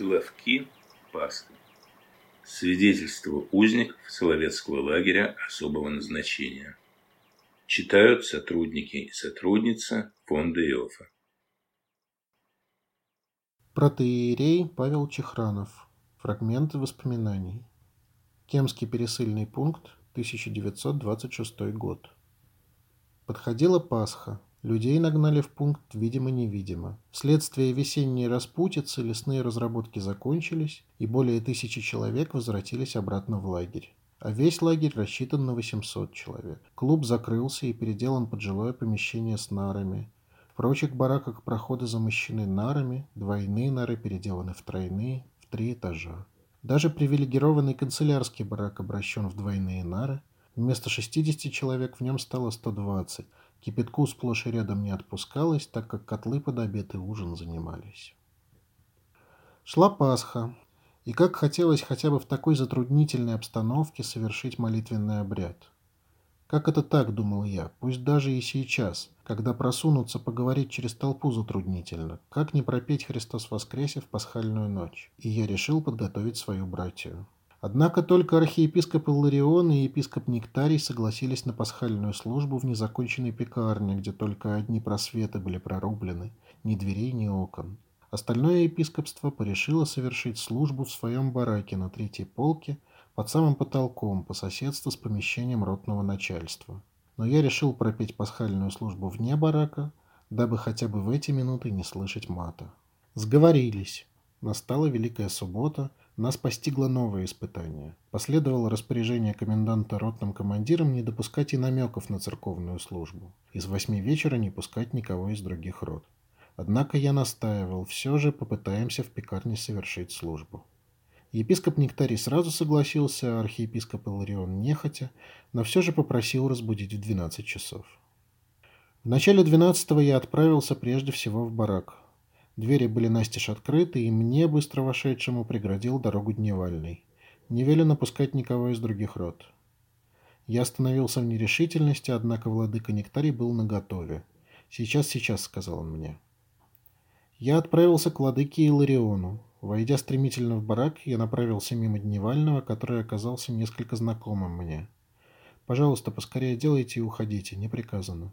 Соловки, пасты. Свидетельство узников Соловецкого лагеря особого назначения. Читают сотрудники и сотрудница фонда Иофа. Протеерей Павел Чехранов. Фрагменты воспоминаний. Кемский пересыльный пункт, 1926 год. Подходила Пасха. Людей нагнали в пункт видимо-невидимо. Вследствие весенней распутицы лесные разработки закончились, и более тысячи человек возвратились обратно в лагерь. А весь лагерь рассчитан на 800 человек. Клуб закрылся и переделан под жилое помещение с нарами. В прочих бараках проходы замощены нарами, двойные нары переделаны в тройные, в три этажа. Даже привилегированный канцелярский барак обращен в двойные нары. Вместо 60 человек в нем стало 120. Кипятку сплошь и рядом не отпускалось, так как котлы под обед и ужин занимались. Шла Пасха, и как хотелось хотя бы в такой затруднительной обстановке совершить молитвенный обряд. Как это так, думал я, пусть даже и сейчас, когда просунуться поговорить через толпу затруднительно, как не пропеть «Христос воскресе» в пасхальную ночь? И я решил подготовить свою братью. Однако только архиепископ Илларион и епископ Нектарий согласились на пасхальную службу в незаконченной пекарне, где только одни просветы были прорублены, ни дверей, ни окон. Остальное епископство порешило совершить службу в своем бараке на третьей полке под самым потолком по соседству с помещением ротного начальства. Но я решил пропеть пасхальную службу вне барака, дабы хотя бы в эти минуты не слышать мата. Сговорились. Настала Великая Суббота, нас постигло новое испытание. Последовало распоряжение коменданта ротным командиром не допускать и намеков на церковную службу. Из восьми вечера не пускать никого из других рот. Однако я настаивал, все же попытаемся в пекарне совершить службу. Епископ Нектарий сразу согласился, а архиепископ Иларион нехотя, но все же попросил разбудить в 12 часов. В начале 12 я отправился прежде всего в барак, Двери были настежь открыты, и мне, быстро вошедшему, преградил дорогу Дневальный. Не велено пускать никого из других род. Я остановился в нерешительности, однако владыка Нектарий был наготове. «Сейчас, сейчас», — сказал он мне. Я отправился к владыке Илариону. Войдя стремительно в барак, я направился мимо Дневального, который оказался несколько знакомым мне. «Пожалуйста, поскорее делайте и уходите, не приказано».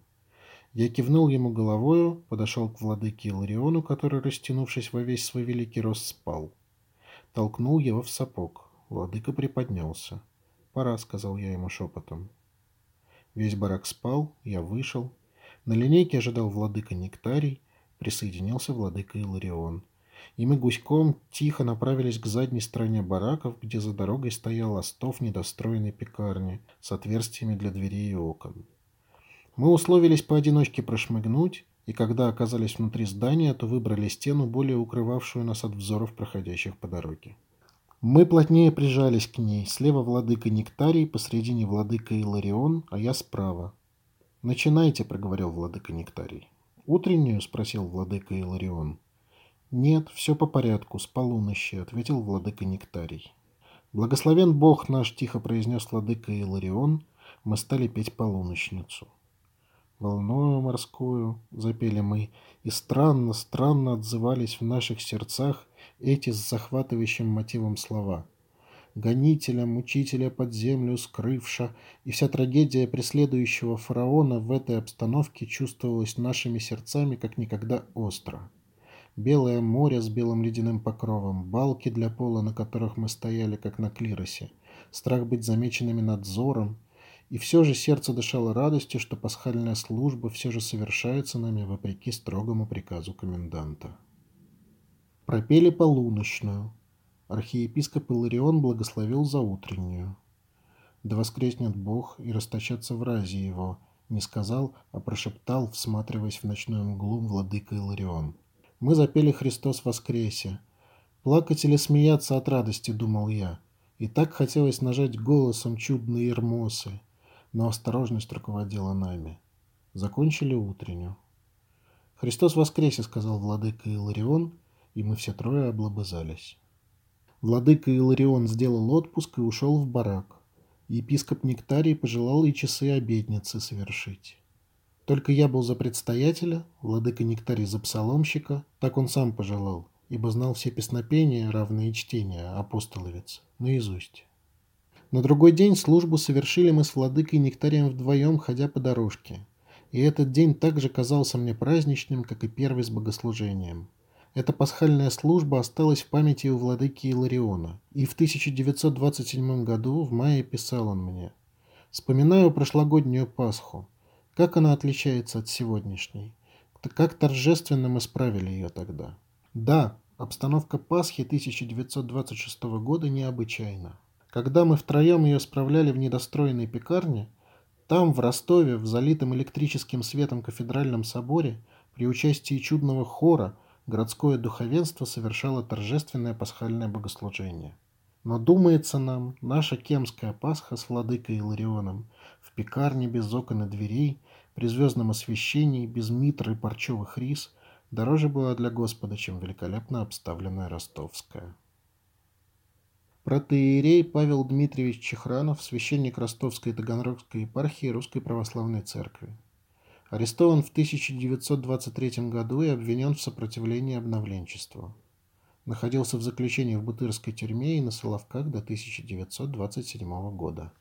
Я кивнул ему головою, подошел к владыке Илариону, который, растянувшись во весь свой великий рост, спал. Толкнул его в сапог. Владыка приподнялся. «Пора», — сказал я ему шепотом. Весь барак спал, я вышел. На линейке ожидал владыка Нектарий, присоединился владыка Иларион. И мы гуськом тихо направились к задней стороне бараков, где за дорогой стоял остов недостроенной пекарни с отверстиями для дверей и окон. Мы условились поодиночке прошмыгнуть, и когда оказались внутри здания, то выбрали стену, более укрывавшую нас от взоров проходящих по дороге. Мы плотнее прижались к ней. Слева владыка Нектарий, посредине владыка Иларион, а я справа. «Начинайте», — проговорил владыка Нектарий. «Утреннюю?» — спросил владыка Иларион. «Нет, все по порядку, с полуночи», — ответил владыка Нектарий. «Благословен Бог наш», — тихо произнес владыка Иларион. Мы стали петь полуночницу волною морскую, запели мы, и странно, странно отзывались в наших сердцах эти с захватывающим мотивом слова. Гонителя, мучителя под землю скрывша, и вся трагедия преследующего фараона в этой обстановке чувствовалась нашими сердцами как никогда остро. Белое море с белым ледяным покровом, балки для пола, на которых мы стояли, как на клиросе, страх быть замеченными надзором, и все же сердце дышало радостью, что пасхальная служба все же совершается нами вопреки строгому приказу коменданта. Пропели полуночную. Архиепископ Иларион благословил за утреннюю. Да воскреснет Бог и расточатся в разе его, не сказал, а прошептал, всматриваясь в ночную мглу владыка Иларион. Мы запели «Христос воскресе». Плакать или смеяться от радости, думал я. И так хотелось нажать голосом чудные ермосы но осторожность руководила нами. Закончили утреннюю. «Христос воскресе!» — сказал владыка Иларион, и мы все трое облобызались. Владыка Иларион сделал отпуск и ушел в барак. Епископ Нектарий пожелал и часы обедницы совершить. Только я был за предстоятеля, владыка Нектарий за псаломщика, так он сам пожелал. ибо знал все песнопения, равные чтения, апостоловец, наизусть. На другой день службу совершили мы с владыкой Нектарием вдвоем, ходя по дорожке. И этот день также казался мне праздничным, как и первый с богослужением. Эта пасхальная служба осталась в памяти у владыки Илариона, и в 1927 году в мае писал он мне. «Вспоминаю прошлогоднюю Пасху. Как она отличается от сегодняшней? Как торжественно мы справили ее тогда?» Да, обстановка Пасхи 1926 года необычайна. Когда мы втроем ее справляли в недостроенной пекарне, там, в Ростове, в залитом электрическим светом кафедральном соборе, при участии чудного хора, городское духовенство совершало торжественное пасхальное богослужение. Но, думается нам, наша кемская Пасха с владыкой Иларионом в пекарне без окон и дверей, при звездном освещении, без митр и парчевых рис, дороже была для Господа, чем великолепно обставленная ростовская. Протеерей Павел Дмитриевич Чехранов, священник Ростовской и Таганрогской епархии Русской Православной Церкви. Арестован в 1923 году и обвинен в сопротивлении обновленчеству. Находился в заключении в Бутырской тюрьме и на Соловках до 1927 года.